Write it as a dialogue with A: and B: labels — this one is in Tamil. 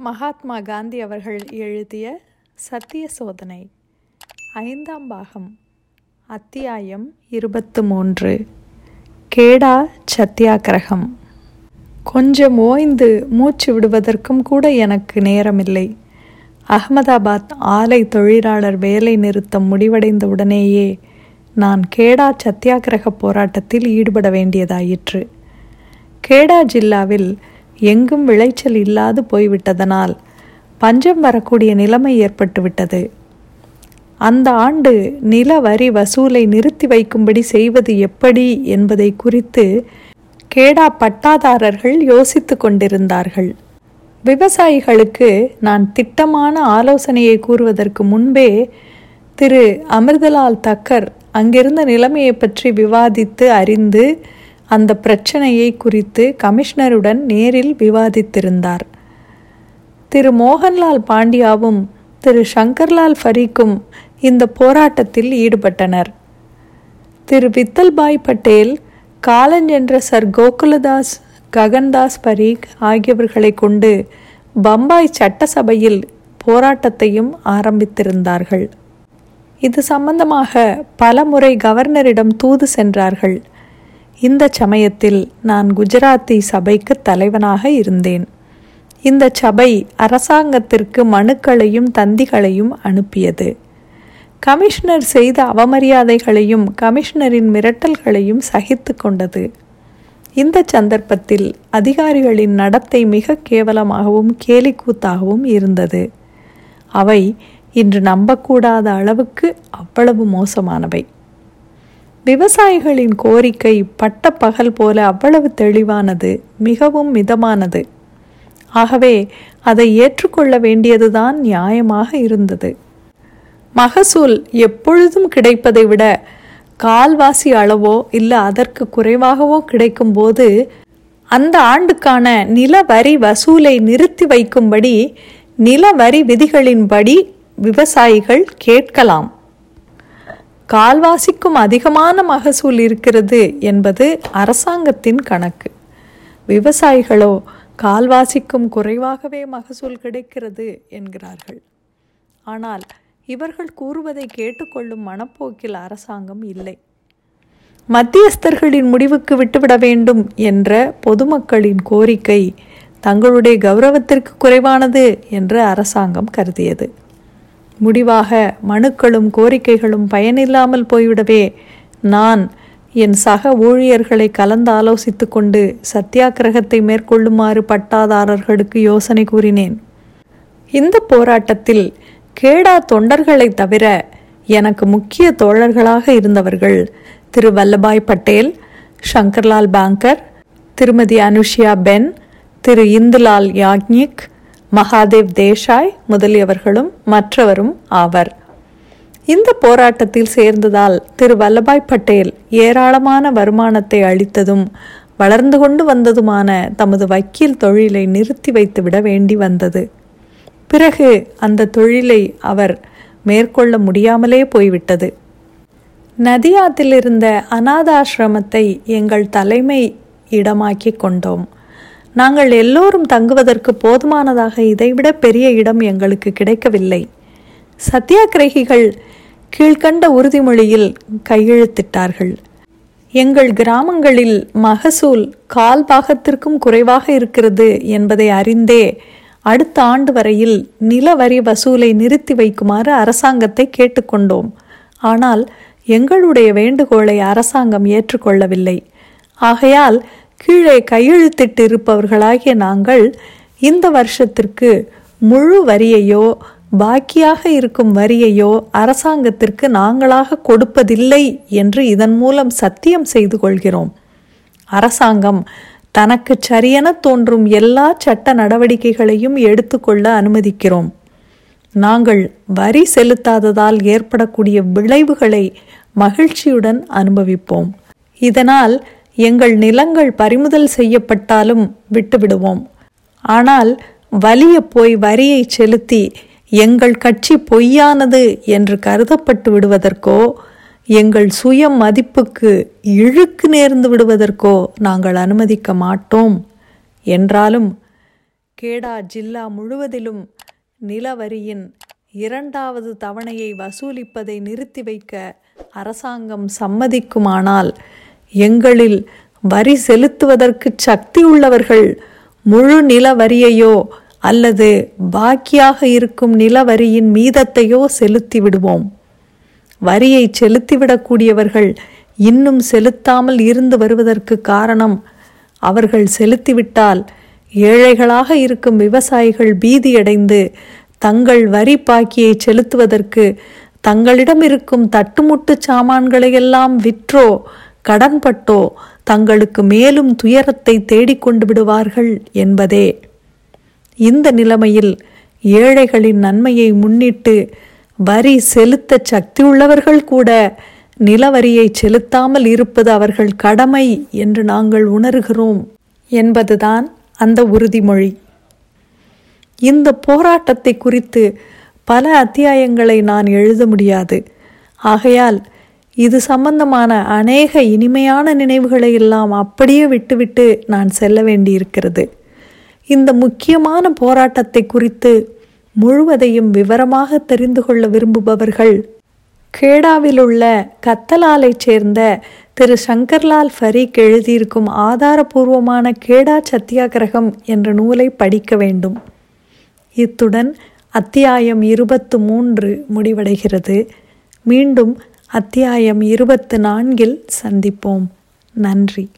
A: மகாத்மா காந்தி அவர்கள் எழுதிய சத்திய சோதனை ஐந்தாம் பாகம் அத்தியாயம் இருபத்து மூன்று கேடா சத்தியாகிரகம் கொஞ்சம் ஓய்ந்து மூச்சு விடுவதற்கும் கூட எனக்கு நேரமில்லை. அகமதாபாத் ஆலை தொழிலாளர் வேலை நிறுத்தம் முடிவடைந்த உடனேயே நான் கேடா சத்தியாகிரக போராட்டத்தில் ஈடுபட வேண்டியதாயிற்று. கேடா ஜில்லாவில் எங்கும் விளைச்சல் இல்லாது போய்விட்டதனால் பஞ்சம் வரக்கூடிய நிலைமை ஏற்பட்டுவிட்டது. அந்த ஆண்டு நில வரி வசூலை நிறுத்தி வைக்கும்படி செய்வது எப்படி என்பதை குறித்து கேடா பட்டாதாரர்கள் யோசித்து கொண்டிருந்தார்கள். விவசாயிகளுக்கு நான் திட்டமான ஆலோசனையை கூறுவதற்கு முன்பே திரு. அமிர்தலால் தக்கர் அங்கிருந்த நிலைமையை பற்றி விவாதித்து அறிந்து அந்த பிரச்சனையை குறித்து கமிஷனருடன் நேரில் விவாதித்திருந்தார். திரு மோகன்லால் பாண்டியாவும் திரு சங்கர்லால் ஃபரீக்கும் இந்த போராட்டத்தில் ஈடுபட்டனர். திரு வித்தல்பாய் பட்டேல் காலஞ்சென்ற சர் கோகுலதாஸ் ககன்தாஸ் பரீக் ஆகியவர்களை கொண்டு பம்பாய் சட்டசபையில் போராட்டத்தையும் ஆரம்பித்திருந்தார்கள். இது சம்பந்தமாக பல முறை கவர்னரிடம் தூது சென்றார்கள். இந்த சமயத்தில் நான் குஜராத்தி சபைக்கு தலைவனாக இருந்தேன். இந்த சபை அரசாங்கத்திற்கு மனுக்களையும் தந்திகளையும் அனுப்பியது. கமிஷனர் செய்த அவமரியாதைகளையும் கமிஷனரின் மிரட்டல்களையும் சகித்து கொண்டது. இந்த சந்தர்ப்பத்தில் அதிகாரிகளின் நடத்தை மிக கேவலமாகவும் கேலிக்கூத்தாகவும் இருந்தது. அவை இன்று நம்பக்கூடாத அளவுக்கு அவ்வளவு மோசமானவை. விவசாயிகளின் கோரிக்கை பட்ட பகல் போல அவ்வளவு தெளிவானது மிகவும் மிதமானது. ஆகவே அதை ஏற்றுக்கொள்ள வேண்டியதுதான் நியாயமாக இருந்தது. மகசூல் எப்பொழுதும் கிடைப்பதை விட கால்வாசி அளவோ இல்லை அதற்கு குறைவாகவோ கிடைக்கும்போது அந்த ஆண்டுக்கான நில வரி வசூலை நிறுத்தி வைக்கும்படி நில வரி விதிகளின்படி விவசாயிகள் கேட்கலாம். கால்வாசிக்கும் அதிகமான மகசூல் இருக்கிறது என்பது அரசாங்கத்தின் கணக்கு. விவசாயிகளோ கால்வாசிக்கும் குறைவாகவே மகசூல் கிடைக்கிறது என்கிறார்கள். ஆனால் இவர்கள் கூறுவதை கேட்டுக்கொள்ளும் மனப்போக்கில் அரசாங்கம் இல்லை. மத்தியஸ்தர்களின் முடிவுக்கு விட்டுவிட வேண்டும் என்ற பொதுமக்களின் கோரிக்கை தங்களுடைய கௌரவத்திற்கு குறைவானது என்று அரசாங்கம் கருதியது. முடிவாக மனுக்களும் கோரிக்கைகளும் பயனில்லாமல் போய்விடவே நான் என் சக ஊழியர்களை கலந்து ஆலோசித்து கொண்டு சத்தியாகிரகத்தை மேற்கொள்ளுமாறு பட்டாதாரர்களுக்கு யோசனை கூறினேன். இந்த போராட்டத்தில் கேடா தொண்டர்களை தவிர எனக்கு முக்கிய தோழர்களாக இருந்தவர்கள் திரு வல்லபாய் பட்டேல் சங்கர்லால் பாங்கர் திருமதி அனுஷியா பென் திரு இந்துலால் யாக்னிக் மகாதேவ் தேசாய் முதலியவர்களும் மற்றவரும் ஆவர். இந்த போராட்டத்தில் சேர்ந்ததால் திரு வல்லபாய் பட்டேல் ஏராளமான வருமானத்தை அளித்ததும் வளர்ந்து கொண்டு வந்ததுமான தமது வக்கீல் தொழிலை நிறுத்தி வைத்துவிட வேண்டி வந்தது. பிறகு அந்த தொழிலை அவர் மேற்கொள்ள முடியாமலே போய்விட்டது. நதியாத்தில் இருந்த அநாதாசிரமத்தை எங்கள் தலைமை இடமாக்கி கொண்டோம். நாங்கள் எல்லோரும் தங்குவதற்கு போதுமானதாக இதைவிட பெரிய இடம் எங்களுக்கு கிடைக்கவில்லை. சத்தியாகிரகிகள் கீழ்கண்ட உறுதிமொழியில் கையெழுத்திட்டார்கள். எங்கள் கிராமங்களில் மகசூல் கால் பாகத்திற்கும் குறைவாக இருக்கிறது என்பதை அறிந்தே அடுத்த ஆண்டு வரையில் நில வரி வசூலை நிறுத்தி வைக்குமாறு அரசாங்கத்தை கேட்டுக்கொண்டோம். ஆனால் எங்களுடைய வேண்டுகோளை அரசாங்கம் ஏற்றுக்கொள்ளவில்லை. ஆகையால் கீழே கையெழுத்திட்டு இருப்பவர்களாகிய நாங்கள் இந்த வருஷத்திற்கு முழு வரியையோ பாக்கியாக இருக்கும் வரியையோ அரசாங்கத்திற்கு நாங்களாக கொடுப்பதில்லை என்று இதன் மூலம் சத்தியம் செய்து கொள்கிறோம். அரசாங்கம் தனக்கு சரியென தோன்றும் எல்லா சட்ட நடவடிக்கைகளையும் எடுத்துக்கொள்ள அனுமதிக்கிறோம். நாங்கள் வரி செலுத்தாததால் ஏற்படக்கூடிய விளைவுகளை மகிழ்ச்சியுடன் அனுபவிப்போம். இதனால் எங்கள் நிலங்கள் பறிமுதல் செய்யப்பட்டாலும் விட்டுவிடுவோம். ஆனால் வலிய போய் வரியை செலுத்தி எங்கள் கட்சி பொய்யானது என்று கருதப்பட்டு விடுவதற்கோ எங்கள் சுய மதிப்புக்கு இழுக்கு நேர்ந்து விடுவதற்கோ நாங்கள் அனுமதிக்க மாட்டோம். என்றாலும் கேடா ஜில்லா முழுவதிலும் நிலவரியின் இரண்டாவது தவணையை வசூலிப்பதை நிறுத்தி வைக்க அரசாங்கம் சம்மதிக்குமானால் எங்களில் வரி செலுத்துவதற்கு சக்தி உள்ளவர்கள் முழு நில வரியையோ அல்லது பாக்கியாக இருக்கும் நில வரியின் மீதத்தையோ செலுத்தி விடுவோம் வரியை செலுத்திவிடக்கூடியவர்கள் இன்னும் செலுத்தாமல் இருந்து வருவதற்கு காரணம் அவர்கள் செலுத்திவிட்டால் ஏழைகளாக இருக்கும் விவசாயிகள் பீதியடைந்து தங்கள் வரி பாக்கியை செலுத்துவதற்கு தங்களிடம் இருக்கும் தட்டுமுட்டு சாமான்களையெல்லாம் விற்றோ கடன்பட்டோ தங்களுக்கு மேலும் துயரத்தை தேடிக்கொண்டு விடுவார்கள் என்பதே. இந்த நிலைமையில் ஏழைகளின் நன்மையை முன்னிட்டு வரி செலுத்த சக்தியுள்ளவர்கள் கூட நிலவரியை செலுத்தாமல் இருப்பது அவர்கள் கடமை என்று நாங்கள் உணர்கிறோம் என்பதுதான் அந்த உறுதிமொழி. இந்த போராட்டத்தை குறித்து பல அத்தியாயங்களை நான் எழுத முடியாது. ஆகையால் இது சம்பந்தமான அநேக இனிமையான நினைவுகளை எல்லாம் அப்படியே விட்டுவிட்டு நான் செல்ல வேண்டியிருக்கிறது. இந்த முக்கியமான போராட்டத்தை குறித்து முழுவதையும் விவரமாக தெரிந்து கொள்ள விரும்புபவர்கள் கேடாவில் உள்ள கத்தலாலைச் சேர்ந்த திரு சங்கர்லால் ஃபரீக் எழுதியிருக்கும் ஆதாரபூர்வமான கேடா சத்தியாகிரகம் என்ற நூலை படிக்க வேண்டும். இத்துடன் அத்தியாயம் இருபத்து மூன்று முடிவடைகிறது. மீண்டும் அத்தியாயம் இருபத்து நான்கில் சந்திப்போம். நன்றி.